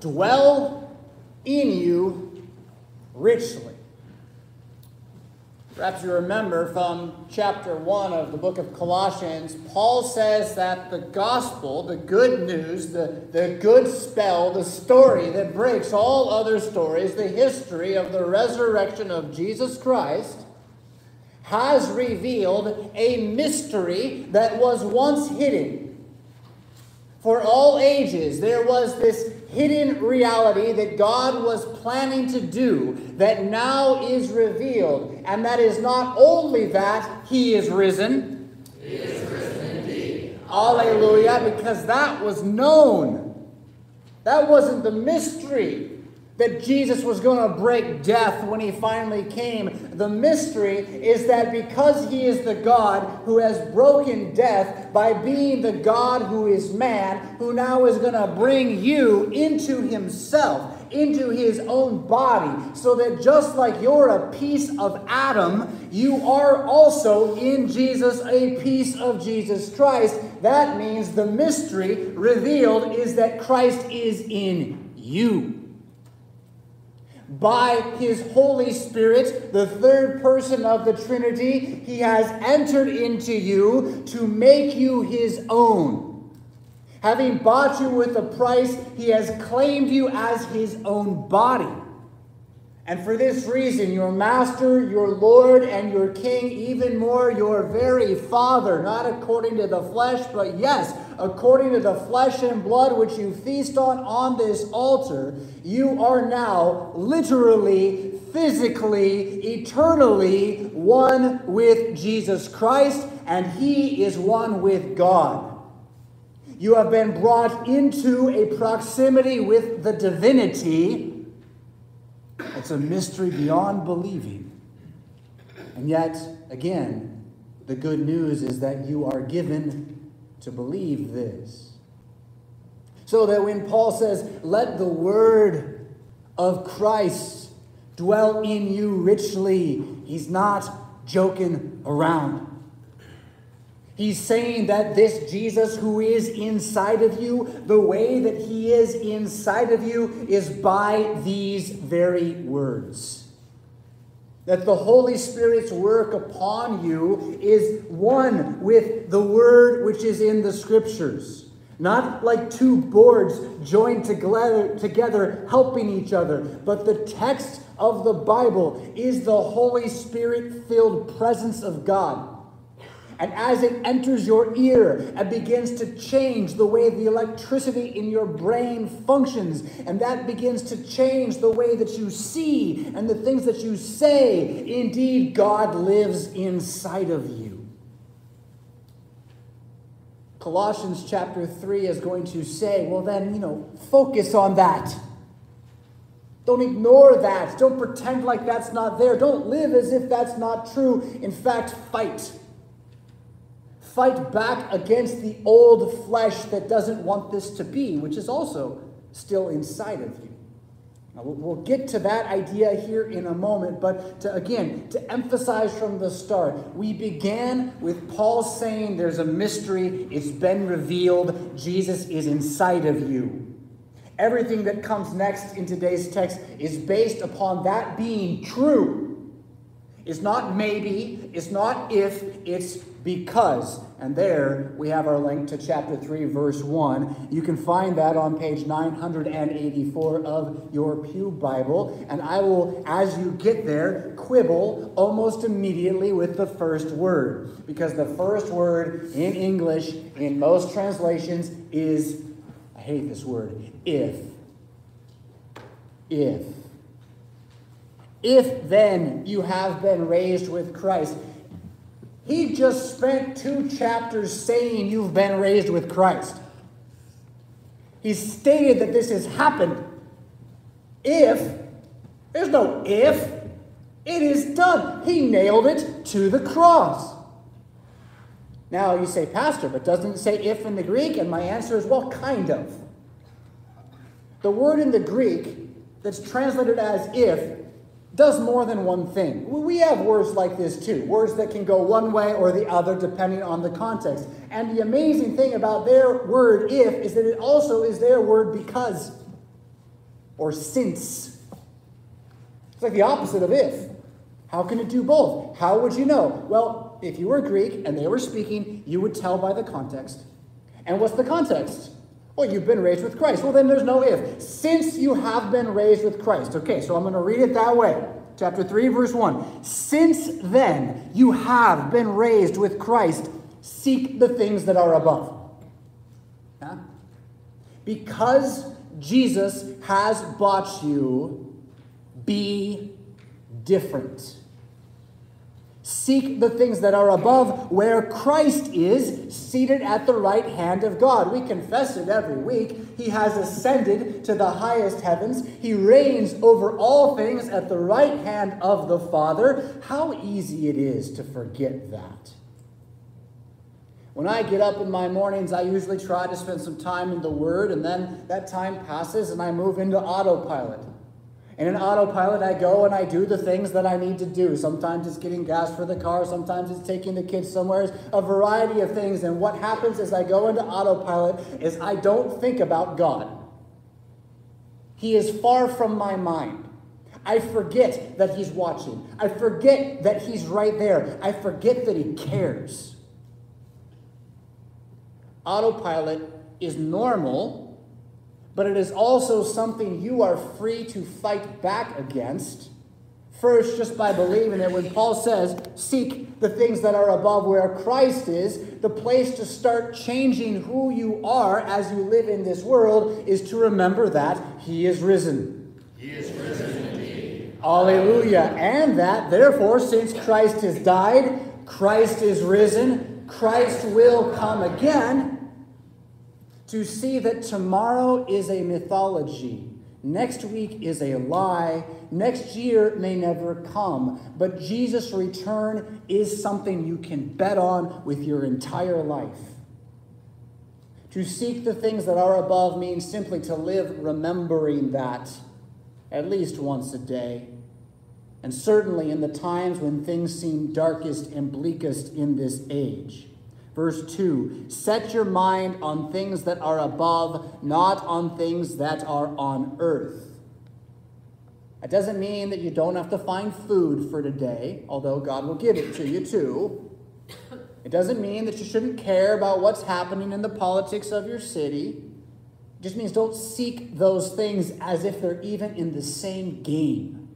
dwell in you richly. Perhaps you remember from chapter 1 of the book of Colossians, Paul says that the gospel, the good news, the, the good spell, the story that breaks all other stories, the history of the resurrection of Jesus Christ, has revealed a mystery that was once hidden for all ages, there was this hidden reality that God was planning to do that now is revealed. And that is not only that, He is risen. He is risen indeed. Alleluia, because that was known. That wasn't the mystery that Jesus was going to break death when he finally came. The mystery is that because he is the God who has broken death by being the God who is man, who now is going to bring you into himself into his own body, so that just like you're a piece of Adam, you are also in Jesus a piece of Jesus Christ. That means the mystery revealed is that Christ is in you by his Holy Spirit, the third person of the Trinity, he has entered into you to make you his own. Having bought you with a price, he has claimed you as his own body. And for this reason, your master, your Lord, and your king, even more, your very father, not according to the flesh, but yes, according to the flesh and blood which you feast on on this altar, you are now literally, physically, eternally one with Jesus Christ, and he is one with God. You have been brought into a proximity with the divinity it's a mystery beyond believing. And yet, again, the good news is that you are given to believe this. So that when Paul says, let the word of Christ dwell in you richly, he's not joking around. He's saying that this Jesus who is inside of you, the way that he is inside of you, is by these very words. That the Holy Spirit's work upon you is one with the word which is in the scriptures. Not like two boards joined together, together helping each other, but the text of the Bible is the Holy Spirit filled presence of God and as it enters your ear and begins to change the way the electricity in your brain functions, and that begins to change the way that you see and the things that you say, indeed, God lives inside of you. Colossians chapter 3 is going to say, well, then, you know, focus on that. Don't ignore that. Don't pretend like that's not there. Don't live as if that's not true. In fact, fight. Fight back against the old flesh that doesn't want this to be, which is also still inside of you. Now, we'll get to that idea here in a moment, but to, again, to emphasize from the start, we began with Paul saying there's a mystery, it's been revealed, Jesus is inside of you. Everything that comes next in today's text is based upon that being true. It's not maybe, it's not if, it's because. And there we have our link to chapter 3, verse 1. You can find that on page 984 of your Pew Bible. And I will, as you get there, quibble almost immediately with the first word. Because the first word in English, in most translations, is, I hate this word, if. If. If then you have been raised with Christ. He just spent two chapters saying you've been raised with Christ. He stated that this has happened. If, there's no if, it is done. He nailed it to the cross. Now you say, Pastor, but doesn't it say if in the Greek? And my answer is, well, kind of. The word in the Greek that's translated as if does more than one thing. We have words like this too, words that can go one way or the other depending on the context. And the amazing thing about their word if is that it also is their word because. or since. It's like the opposite of if. How can it do both? How would you know? Well, if you were Greek and they were speaking, you would tell by the context. And what's the context? Well, you've been raised with Christ. Well, then there's no if. Since you have been raised with Christ. Okay, so I'm going to read it that way. Chapter 3, verse 1. Since then you have been raised with Christ, seek the things that are above. Huh? Because Jesus has bought you, be different. Seek the things that are above where Christ is seated at the right hand of God. We confess it every week. He has ascended to the highest heavens. He reigns over all things at the right hand of the Father. How easy it is to forget that. When I get up in my mornings, I usually try to spend some time in the Word, and then that time passes and I move into autopilot. And in autopilot, I go and I do the things that I need to do. Sometimes it's getting gas for the car, sometimes it's taking the kids somewhere, it's a variety of things. And what happens as I go into autopilot is I don't think about God. He is far from my mind. I forget that He's watching. I forget that He's right there. I forget that He cares. Autopilot is normal but it is also something you are free to fight back against. First, just by believing it, when Paul says, Seek the things that are above where Christ is, the place to start changing who you are as you live in this world is to remember that He is risen. He is risen indeed. Hallelujah. And that, therefore, since Christ has died, Christ is risen, Christ will come again to see that tomorrow is a mythology, next week is a lie, next year may never come, but Jesus' return is something you can bet on with your entire life. To seek the things that are above means simply to live remembering that at least once a day. And certainly in the times when things seem darkest and bleakest in this age. Verse 2 Set your mind on things that are above, not on things that are on earth. That doesn't mean that you don't have to find food for today, although God will give it to you too. It doesn't mean that you shouldn't care about what's happening in the politics of your city. It just means don't seek those things as if they're even in the same game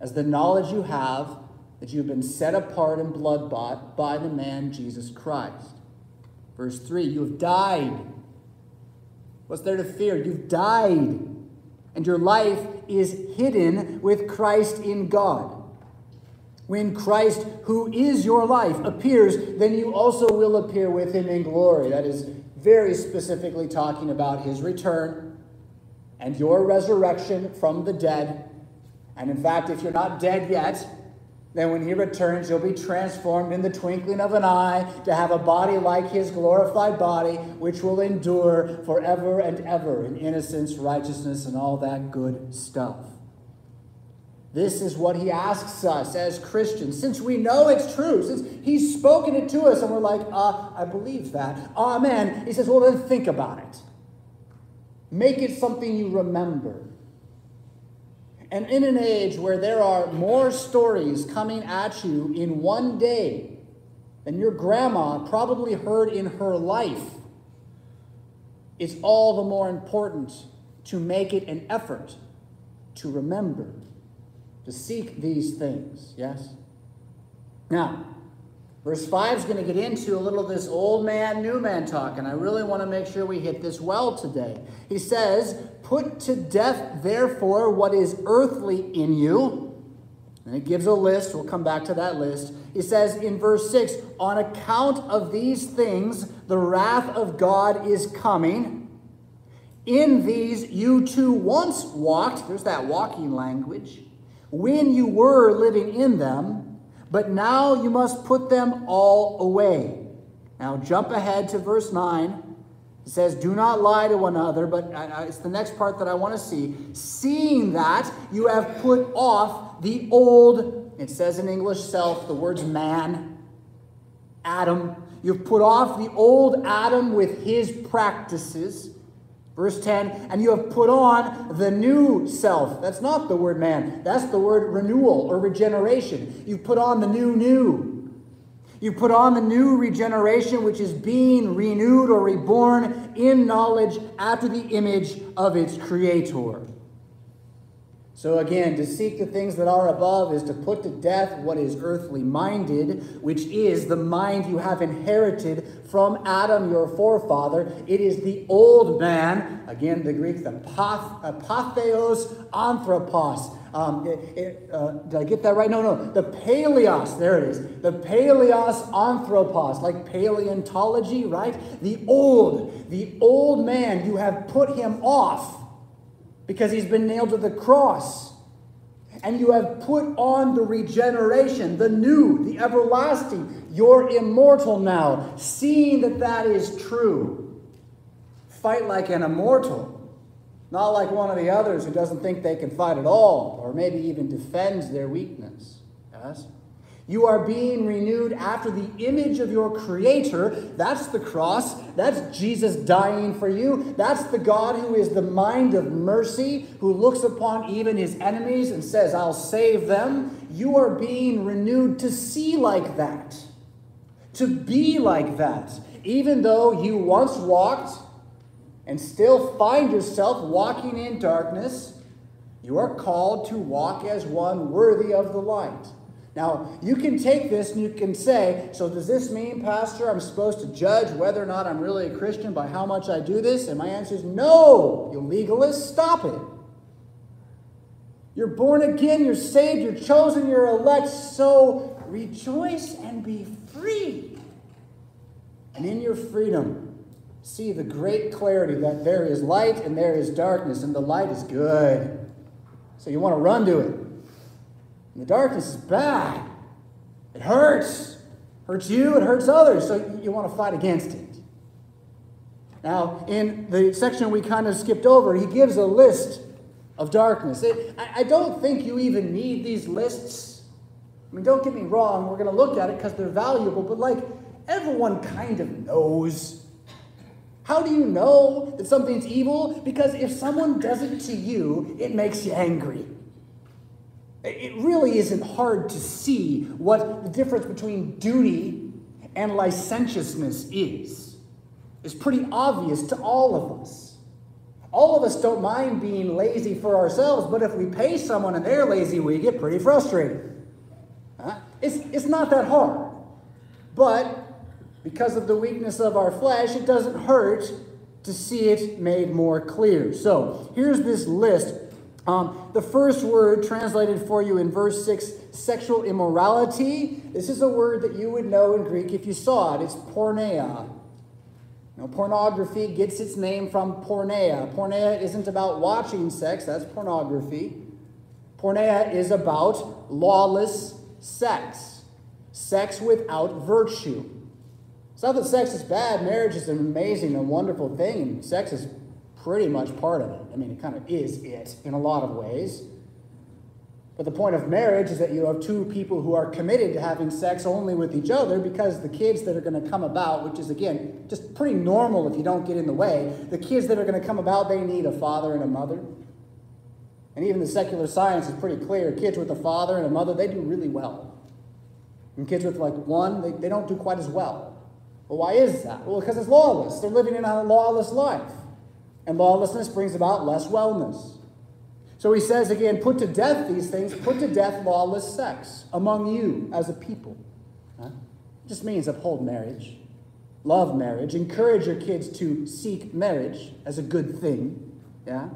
as the knowledge you have that you've been set apart and blood bought by the man Jesus Christ. Verse 3 You have died. What's there to fear? You've died, and your life is hidden with Christ in God. When Christ, who is your life, appears, then you also will appear with him in glory. That is very specifically talking about his return and your resurrection from the dead. And in fact, if you're not dead yet, then when he returns, you'll be transformed in the twinkling of an eye to have a body like his glorified body, which will endure forever and ever in innocence, righteousness, and all that good stuff. This is what he asks us as Christians. Since we know it's true, since he's spoken it to us, and we're like, uh, I believe that. Amen. He says, well, then think about it. Make it something you remember. And in an age where there are more stories coming at you in one day than your grandma probably heard in her life, it's all the more important to make it an effort to remember, to seek these things. Yes? Now, verse 5 is going to get into a little of this old man, new man talk, and I really want to make sure we hit this well today. He says, Put to death, therefore, what is earthly in you. And it gives a list. We'll come back to that list. He says in verse 6 On account of these things, the wrath of God is coming. In these you too once walked, there's that walking language, when you were living in them, but now you must put them all away. Now jump ahead to verse 9. It says, Do not lie to one another, but it's the next part that I want to see. Seeing that you have put off the old, it says in English self, the words man, Adam. You've put off the old Adam with his practices, Verse 10, and you have put on the new self. That's not the word man, that's the word renewal or regeneration. You've put on the new, new. You put on the new regeneration, which is being renewed or reborn in knowledge after the image of its creator. So again, to seek the things that are above is to put to death what is earthly minded, which is the mind you have inherited from Adam, your forefather. It is the old man, again, the Greek, the path, anthropos. Um, it, it, uh, did I get that right? No, no. The paleos, there it is. The paleos anthropos, like paleontology, right? The old, the old man, you have put him off because he's been nailed to the cross. And you have put on the regeneration, the new, the everlasting. You're immortal now, seeing that that is true. Fight like an immortal, not like one of the others who doesn't think they can fight at all, or maybe even defends their weakness. Yes? You are being renewed after the image of your Creator. That's the cross. That's Jesus dying for you. That's the God who is the mind of mercy, who looks upon even his enemies and says, I'll save them. You are being renewed to see like that, to be like that. Even though you once walked and still find yourself walking in darkness, you are called to walk as one worthy of the light. Now, you can take this and you can say, so does this mean, Pastor, I'm supposed to judge whether or not I'm really a Christian by how much I do this? And my answer is no, you legalist, stop it. You're born again, you're saved, you're chosen, you're elect, so rejoice and be free. And in your freedom, see the great clarity that there is light and there is darkness, and the light is good. So you want to run to it. And the darkness is bad. It hurts. Hurts you, it hurts others. So you want to fight against it. Now, in the section we kind of skipped over, he gives a list of darkness. It, I, I don't think you even need these lists. I mean, don't get me wrong, we're going to look at it because they're valuable, but like everyone kind of knows. How do you know that something's evil? Because if someone does it to you, it makes you angry. It really isn't hard to see what the difference between duty and licentiousness is. It's pretty obvious to all of us. All of us don't mind being lazy for ourselves, but if we pay someone and they're lazy, we get pretty frustrated. Huh? It's, it's not that hard. But because of the weakness of our flesh, it doesn't hurt to see it made more clear. So here's this list um, the first word translated for you in verse 6, sexual immorality, this is a word that you would know in Greek if you saw it. It's porneia. Now, pornography gets its name from porneia. Porneia isn't about watching sex, that's pornography. Porneia is about lawless sex, sex without virtue. It's not that sex is bad, marriage is an amazing and wonderful thing. Sex is pretty much part of it. I mean, it kind of is it in a lot of ways. But the point of marriage is that you have two people who are committed to having sex only with each other because the kids that are going to come about, which is again just pretty normal if you don't get in the way, the kids that are going to come about, they need a father and a mother. And even the secular science is pretty clear. Kids with a father and a mother, they do really well. And kids with like one, they, they don't do quite as well. Well, why is that? Well, because it's lawless. They're living in a lawless life and lawlessness brings about less wellness. So he says again, put to death these things, put to death lawless sex among you as a people. Huh? Just means uphold marriage, love marriage, encourage your kids to seek marriage as a good thing. Yeah?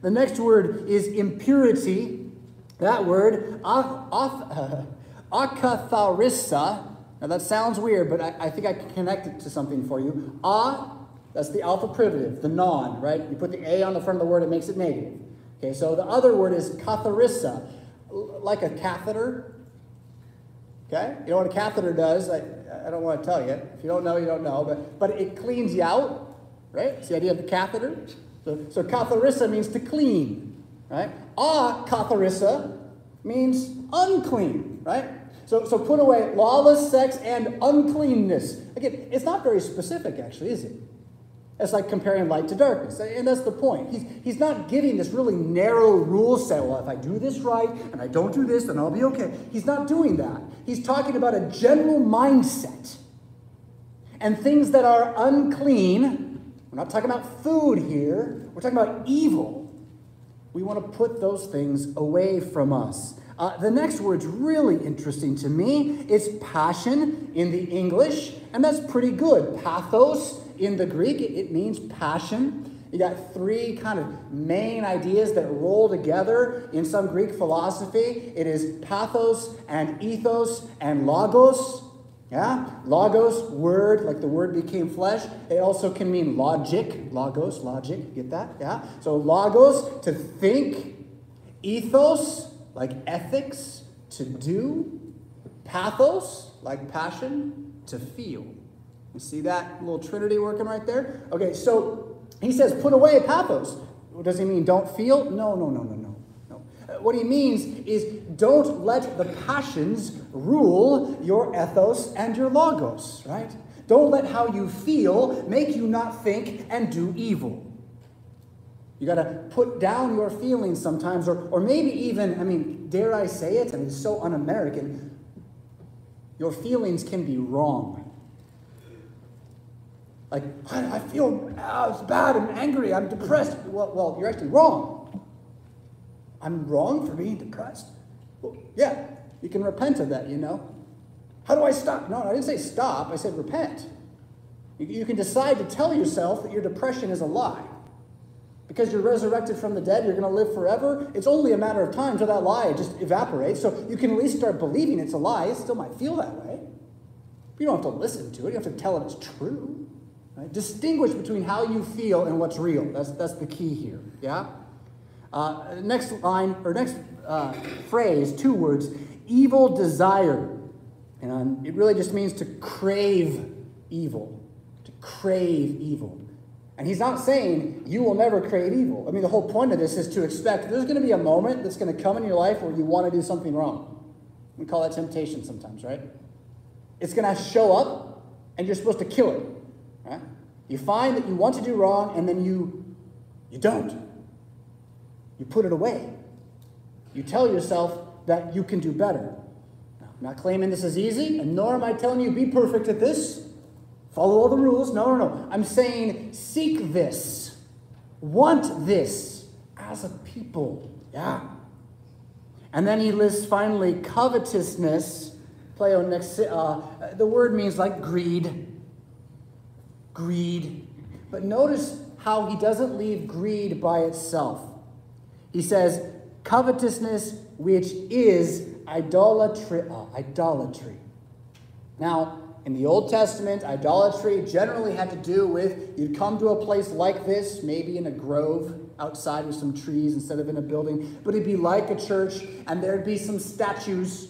The next word is impurity. That word, ah, ah, akatharissa. Now that sounds weird, but I, I think I can connect it to something for you. A that's the alpha privative, the non, right? You put the A on the front of the word, it makes it negative. Okay, so the other word is katharissa, like a catheter. Okay? You know what a catheter does? I, I don't want to tell you. If you don't know, you don't know. But, but it cleans you out, right? It's the idea of the catheter. So, so katharissa means to clean, right? A katharissa means unclean, right? So, so put away lawless sex and uncleanness. Again, it's not very specific, actually, is it? It's like comparing light to darkness. And that's the point. He's, he's not giving this really narrow rule set. Well, if I do this right and I don't do this, then I'll be okay. He's not doing that. He's talking about a general mindset and things that are unclean. We're not talking about food here, we're talking about evil. We want to put those things away from us. Uh, the next word's really interesting to me. It's passion in the English, and that's pretty good. Pathos in the Greek, it, means passion. You got three kind of main ideas that roll together in some Greek philosophy. It is pathos and ethos and logos. Yeah? Logos, word, like the word became flesh. It also can mean logic. Logos, logic. Get that? Yeah? So logos, to think. Ethos, like ethics, to do. Pathos, like passion, to feel. You see that little trinity working right there? Okay, so he says, put away pathos. Does he mean don't feel? No, no, no, no, no. no. Uh, what he means is don't let the passions rule your ethos and your logos, right? Don't let how you feel make you not think and do evil. You got to put down your feelings sometimes, or, or maybe even, I mean, dare I say it? I mean, it's so un American. Your feelings can be wrong. Like, I, I feel uh, bad, I'm angry, I'm depressed. Well, well, you're actually wrong. I'm wrong for being depressed. Well, yeah, you can repent of that, you know. How do I stop? No, I didn't say stop, I said repent. You, you can decide to tell yourself that your depression is a lie. Because you're resurrected from the dead, you're going to live forever. It's only a matter of time till that lie just evaporates. So you can at least start believing it's a lie. It still might feel that way. But you don't have to listen to it, you have to tell it it's true. Right? Distinguish between how you feel and what's real. That's, that's the key here. Yeah? Uh, next line, or next uh, phrase, two words evil desire. And it really just means to crave evil. To crave evil. And he's not saying you will never crave evil. I mean, the whole point of this is to expect there's going to be a moment that's going to come in your life where you want to do something wrong. We call that temptation sometimes, right? It's going to show up, and you're supposed to kill it. Right? You find that you want to do wrong and then you, you don't. You put it away. You tell yourself that you can do better. Now, I'm not claiming this is easy, and nor am I telling you be perfect at this. Follow all the rules. No, no, no. I'm saying seek this. Want this as a people. Yeah. And then he lists finally covetousness. Pleonexia. Uh, the word means like greed greed. But notice how he doesn't leave greed by itself. He says, covetousness, which is idolatry. Uh, idolatry. Now, in the Old Testament, idolatry generally had to do with you'd come to a place like this, maybe in a grove outside with some trees instead of in a building, but it'd be like a church, and there'd be some statues,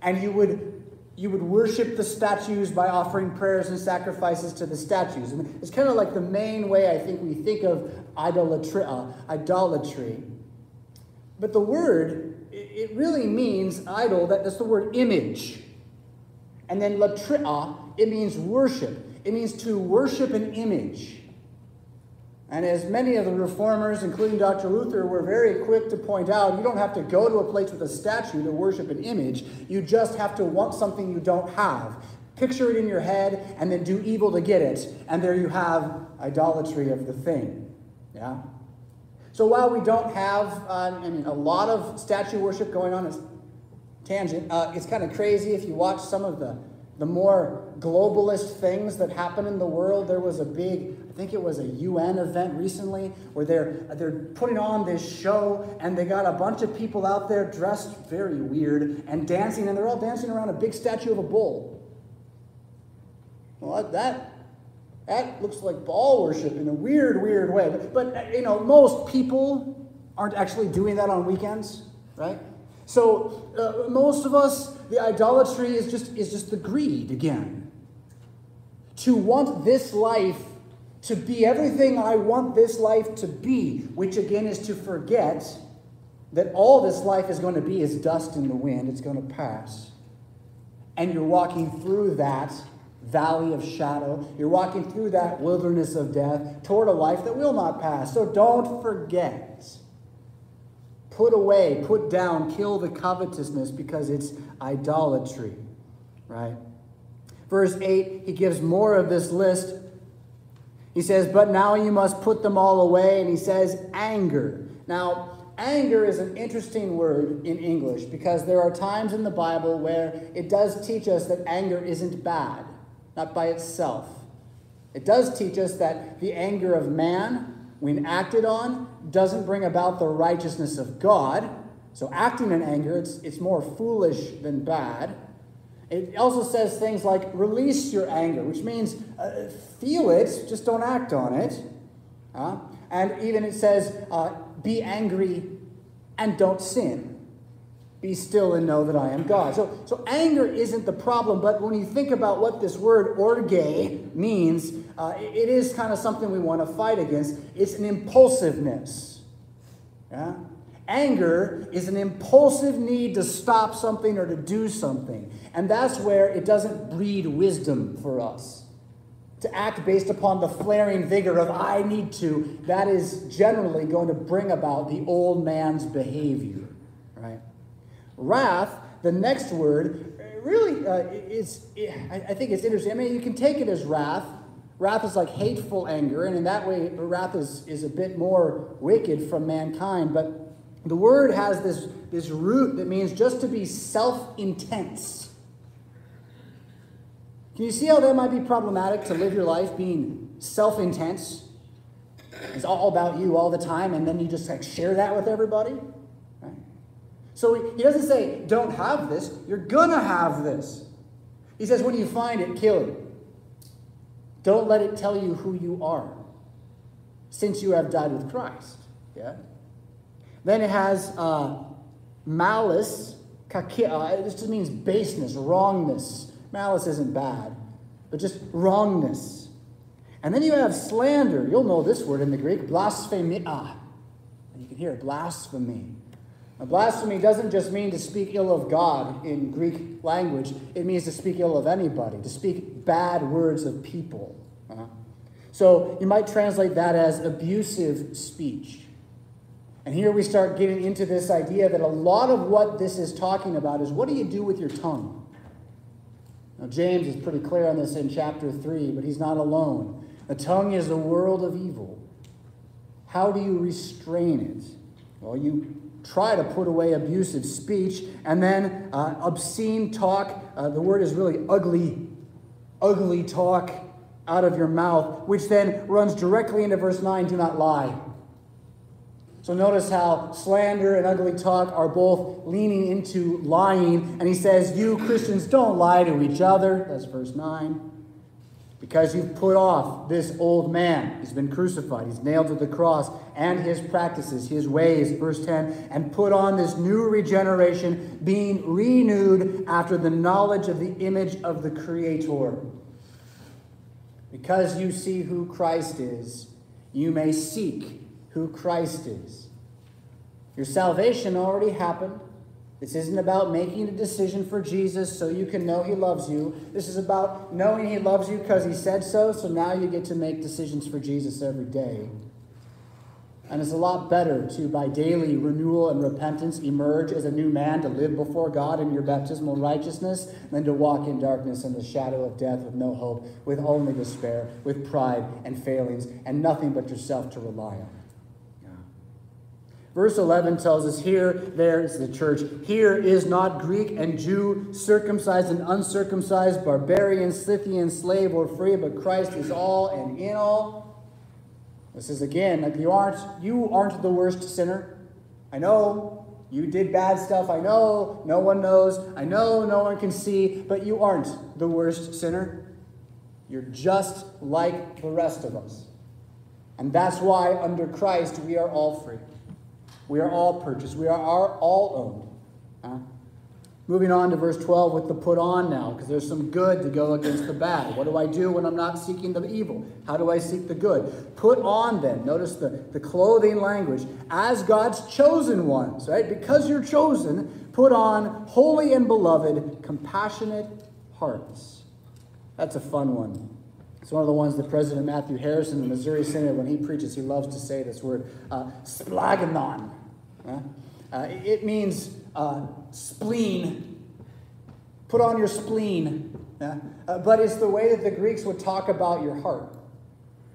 and you would you would worship the statues by offering prayers and sacrifices to the statues. And it's kind of like the main way I think we think of idolatry. Uh, idolatry. But the word, it really means idol, that, that's the word image. And then latria, it means worship. It means to worship an image. And as many of the reformers, including Dr. Luther, were very quick to point out, you don't have to go to a place with a statue to worship an image. You just have to want something you don't have. Picture it in your head and then do evil to get it. And there you have idolatry of the thing. Yeah? So while we don't have, uh, I mean, a lot of statue worship going on, it's tangent. Uh, it's kind of crazy if you watch some of the, the more globalist things that happen in the world. There was a big think it was a UN event recently where they're, they're putting on this show and they got a bunch of people out there dressed very weird and dancing, and they're all dancing around a big statue of a bull. Well, that, that looks like Baal worship in a weird, weird way. But, but you know, most people aren't actually doing that on weekends, right? So uh, most of us, the idolatry is just, is just the greed again. To want this life to be everything I want this life to be, which again is to forget that all this life is going to be is dust in the wind, it's going to pass. And you're walking through that valley of shadow. You're walking through that wilderness of death toward a life that will not pass. So don't forget. Put away, put down, kill the covetousness because it's idolatry, right? Verse 8, he gives more of this list. He says, But now you must put them all away. And he says, anger. Now, anger is an interesting word in English because there are times in the Bible where it does teach us that anger isn't bad, not by itself. It does teach us that the anger of man, when acted on, doesn't bring about the righteousness of God. So, acting in anger, it's, it's more foolish than bad. It also says things like release your anger, which means uh, feel it, just don't act on it. Uh, and even it says uh, be angry and don't sin. Be still and know that I am God. So, so anger isn't the problem, but when you think about what this word orge means, uh, it is kind of something we want to fight against. It's an impulsiveness. Yeah? Anger is an impulsive need to stop something or to do something. And that's where it doesn't breed wisdom for us. To act based upon the flaring vigor of, I need to, that is generally going to bring about the old man's behavior, right? Wrath, the next word, really uh, is, I think it's interesting. I mean, you can take it as wrath. Wrath is like hateful anger, and in that way, wrath is, is a bit more wicked from mankind. But the word has this, this root that means just to be self intense can you see how that might be problematic to live your life being self intense? It's all about you all the time, and then you just like share that with everybody? Right? So he doesn't say, don't have this, you're gonna have this. He says, when you find it, kill it. Don't let it tell you who you are, since you have died with Christ. Yeah? Then it has uh, malice, kakia, uh, this just means baseness, wrongness, Malice isn't bad, but just wrongness. And then you have slander. You'll know this word in the Greek, blasphemia. And you can hear blasphemy. Now, blasphemy doesn't just mean to speak ill of God in Greek language, it means to speak ill of anybody, to speak bad words of people. Uh-huh. So you might translate that as abusive speech. And here we start getting into this idea that a lot of what this is talking about is what do you do with your tongue? Now, James is pretty clear on this in chapter 3, but he's not alone. The tongue is a world of evil. How do you restrain it? Well, you try to put away abusive speech, and then uh, obscene talk. Uh, the word is really ugly, ugly talk out of your mouth, which then runs directly into verse 9 do not lie. So notice how slander and ugly talk are both leaning into lying. And he says, You Christians don't lie to each other. That's verse 9. Because you've put off this old man. He's been crucified. He's nailed to the cross. And his practices, his ways. Verse 10. And put on this new regeneration, being renewed after the knowledge of the image of the Creator. Because you see who Christ is, you may seek who Christ is. Your salvation already happened. This isn't about making a decision for Jesus so you can know he loves you. This is about knowing he loves you because he said so, so now you get to make decisions for Jesus every day. And it's a lot better to, by daily renewal and repentance, emerge as a new man to live before God in your baptismal righteousness than to walk in darkness and the shadow of death with no hope, with only despair, with pride and failings, and nothing but yourself to rely on. Verse 11 tells us here, there is the church. Here is not Greek and Jew, circumcised and uncircumcised, barbarian, Scythian, slave, or free, but Christ is all and in all. This is again, like you aren't, you aren't the worst sinner. I know you did bad stuff. I know no one knows. I know no one can see, but you aren't the worst sinner. You're just like the rest of us. And that's why under Christ we are all free. We are all purchased. We are all owned. Uh, moving on to verse 12 with the put on now, because there's some good to go against the bad. What do I do when I'm not seeking the evil? How do I seek the good? Put on then, notice the, the clothing language, as God's chosen ones, right? Because you're chosen, put on holy and beloved, compassionate hearts That's a fun one. It's one of the ones that President Matthew Harrison the Missouri Synod, when he preaches, he loves to say this word, uh. Uh, it means uh, spleen. Put on your spleen. Yeah? Uh, but it's the way that the Greeks would talk about your heart.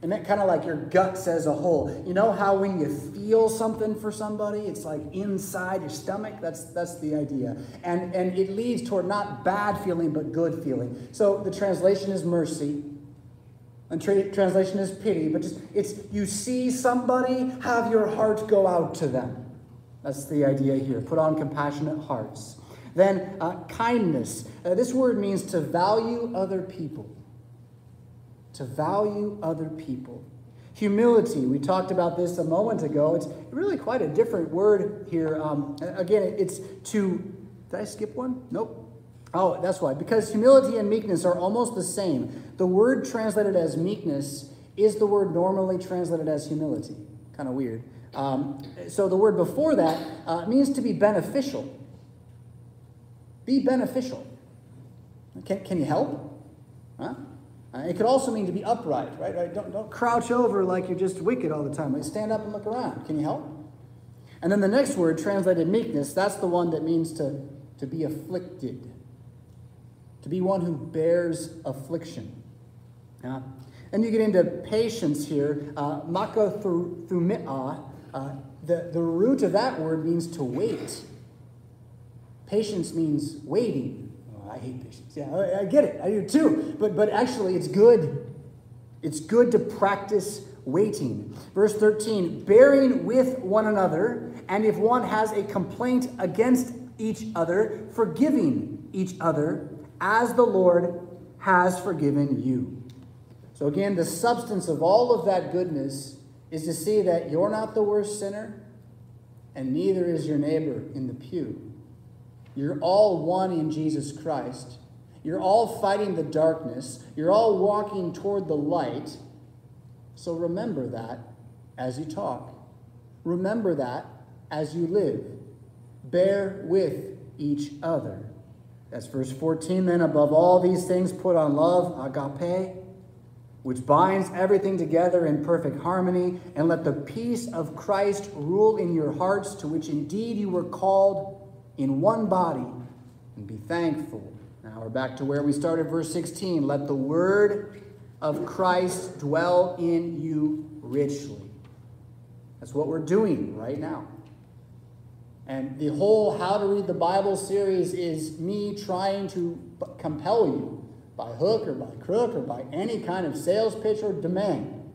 And that kind of like your guts as a whole. You know how when you feel something for somebody, it's like inside your stomach? That's, that's the idea. And, and it leads toward not bad feeling, but good feeling. So the translation is mercy. And tra- translation is pity, but just it's you see somebody, have your heart go out to them. That's the idea here. Put on compassionate hearts. Then uh, kindness. Uh, this word means to value other people. To value other people. Humility. We talked about this a moment ago. It's really quite a different word here. Um, again, it's to. Did I skip one? Nope. Oh, that's why. Because humility and meekness are almost the same. The word translated as meekness is the word normally translated as humility. Kind of weird. Um, so the word before that uh, means to be beneficial. Be beneficial. Can, can you help? Huh? Uh, it could also mean to be upright, right? right? Don't, don't crouch over like you're just wicked all the time. Like stand up and look around. Can you help? And then the next word, translated meekness, that's the one that means to, to be afflicted to be one who bears affliction. Yeah. Then you get into patience here. Uh, makathumia, uh, the, the root of that word means to wait. Patience means waiting. Oh, I hate patience. Yeah, I, I get it. I do too. But, but actually, it's good. It's good to practice waiting. Verse 13, bearing with one another, and if one has a complaint against each other, forgiving each other as the Lord has forgiven you. So, again, the substance of all of that goodness is to see that you're not the worst sinner, and neither is your neighbor in the pew. You're all one in Jesus Christ. You're all fighting the darkness. You're all walking toward the light. So remember that as you talk. Remember that as you live. Bear with each other. That's verse 14. Then, above all these things, put on love, agape, which binds everything together in perfect harmony, and let the peace of Christ rule in your hearts, to which indeed you were called in one body, and be thankful. Now we're back to where we started, verse 16. Let the word of Christ dwell in you richly. That's what we're doing right now. And the whole How to Read the Bible series is me trying to compel you by hook or by crook or by any kind of sales pitch or demand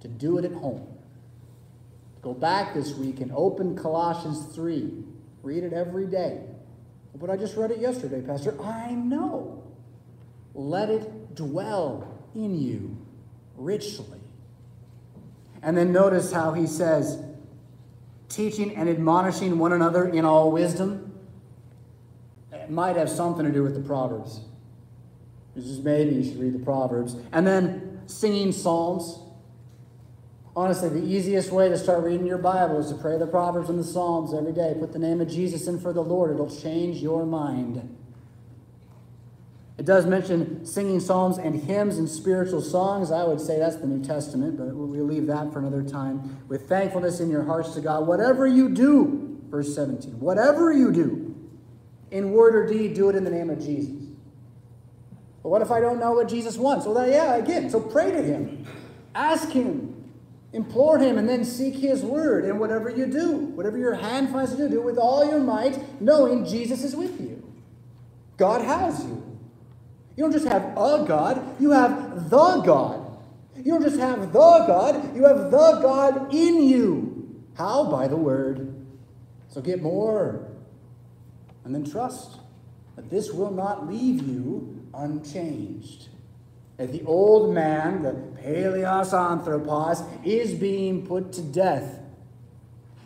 to do it at home. Go back this week and open Colossians 3. Read it every day. But I just read it yesterday, Pastor. I know. Let it dwell in you richly. And then notice how he says, teaching and admonishing one another in all wisdom. It might have something to do with the Proverbs. This is maybe you should read the Proverbs. And then singing psalms. Honestly, the easiest way to start reading your Bible is to pray the Proverbs and the Psalms every day. Put the name of Jesus in for the Lord. It'll change your mind. It does mention singing psalms and hymns and spiritual songs. I would say that's the New Testament, but we'll leave that for another time. With thankfulness in your hearts to God, whatever you do, verse 17, whatever you do, in word or deed, do it in the name of Jesus. But what if I don't know what Jesus wants? Well, then, yeah, again, so pray to Him, ask Him, implore Him, and then seek His word. And whatever you do, whatever your hand finds to do, do with all your might, knowing Jesus is with you. God has you. You don't just have a God, you have the God. You don't just have the God, you have the God in you. How? By the Word. So get more. And then trust that this will not leave you unchanged. That the old man, the Paleos Anthropos, is being put to death.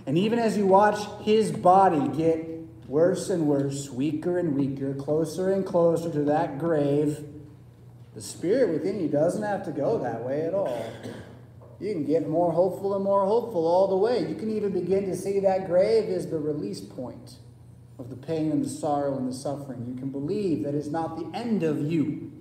And even as you watch his body get worse and worse, weaker and weaker, closer and closer to that grave, the spirit within you doesn't have to go that way at all. You can get more hopeful and more hopeful all the way. You can even begin to see that grave is the release point of the pain and the sorrow and the suffering. You can believe that it's not the end of you.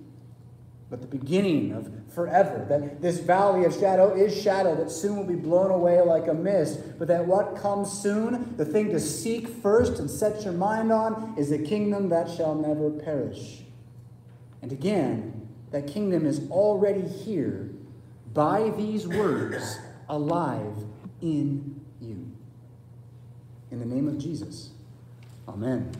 but the beginning of forever. That this valley of shadow is shadow that soon will be blown away like a mist, but that what comes soon, the thing to seek first and set your mind on, is a kingdom that shall never perish. And again, that kingdom is already here by these words, alive in you. In the name of Jesus, amen.